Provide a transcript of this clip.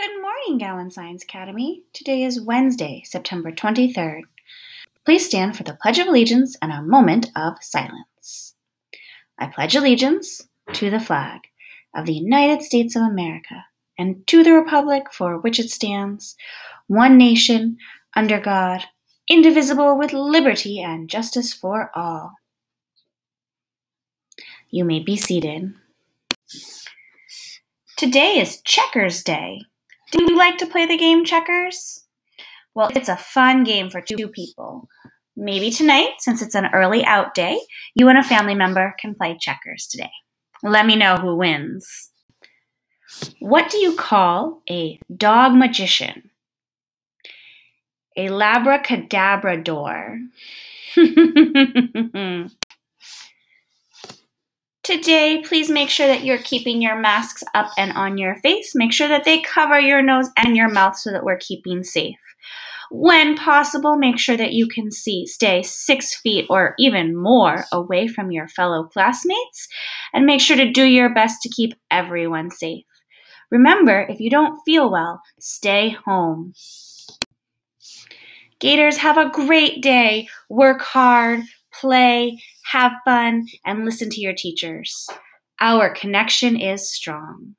Good morning, Gowan Science Academy. Today is Wednesday, September 23rd. Please stand for the Pledge of Allegiance and a moment of silence. I pledge allegiance to the flag of the United States of America and to the Republic for which it stands, one nation, under God, indivisible, with liberty and justice for all. You may be seated. Today is Checkers Day. Do you like to play the game checkers? Well, it's a fun game for two people. Maybe tonight, since it's an early out day, you and a family member can play checkers today. Let me know who wins. What do you call a dog magician? A labracadabrador. Today, please make sure that you're keeping your masks up and on your face. Make sure that they cover your nose and your mouth so that we're keeping safe. When possible, make sure that you can see, stay six feet or even more away from your fellow classmates, and make sure to do your best to keep everyone safe. Remember, if you don't feel well, stay home. Gators, have a great day. Work hard, play, have fun, and listen to your teachers. Our connection is strong.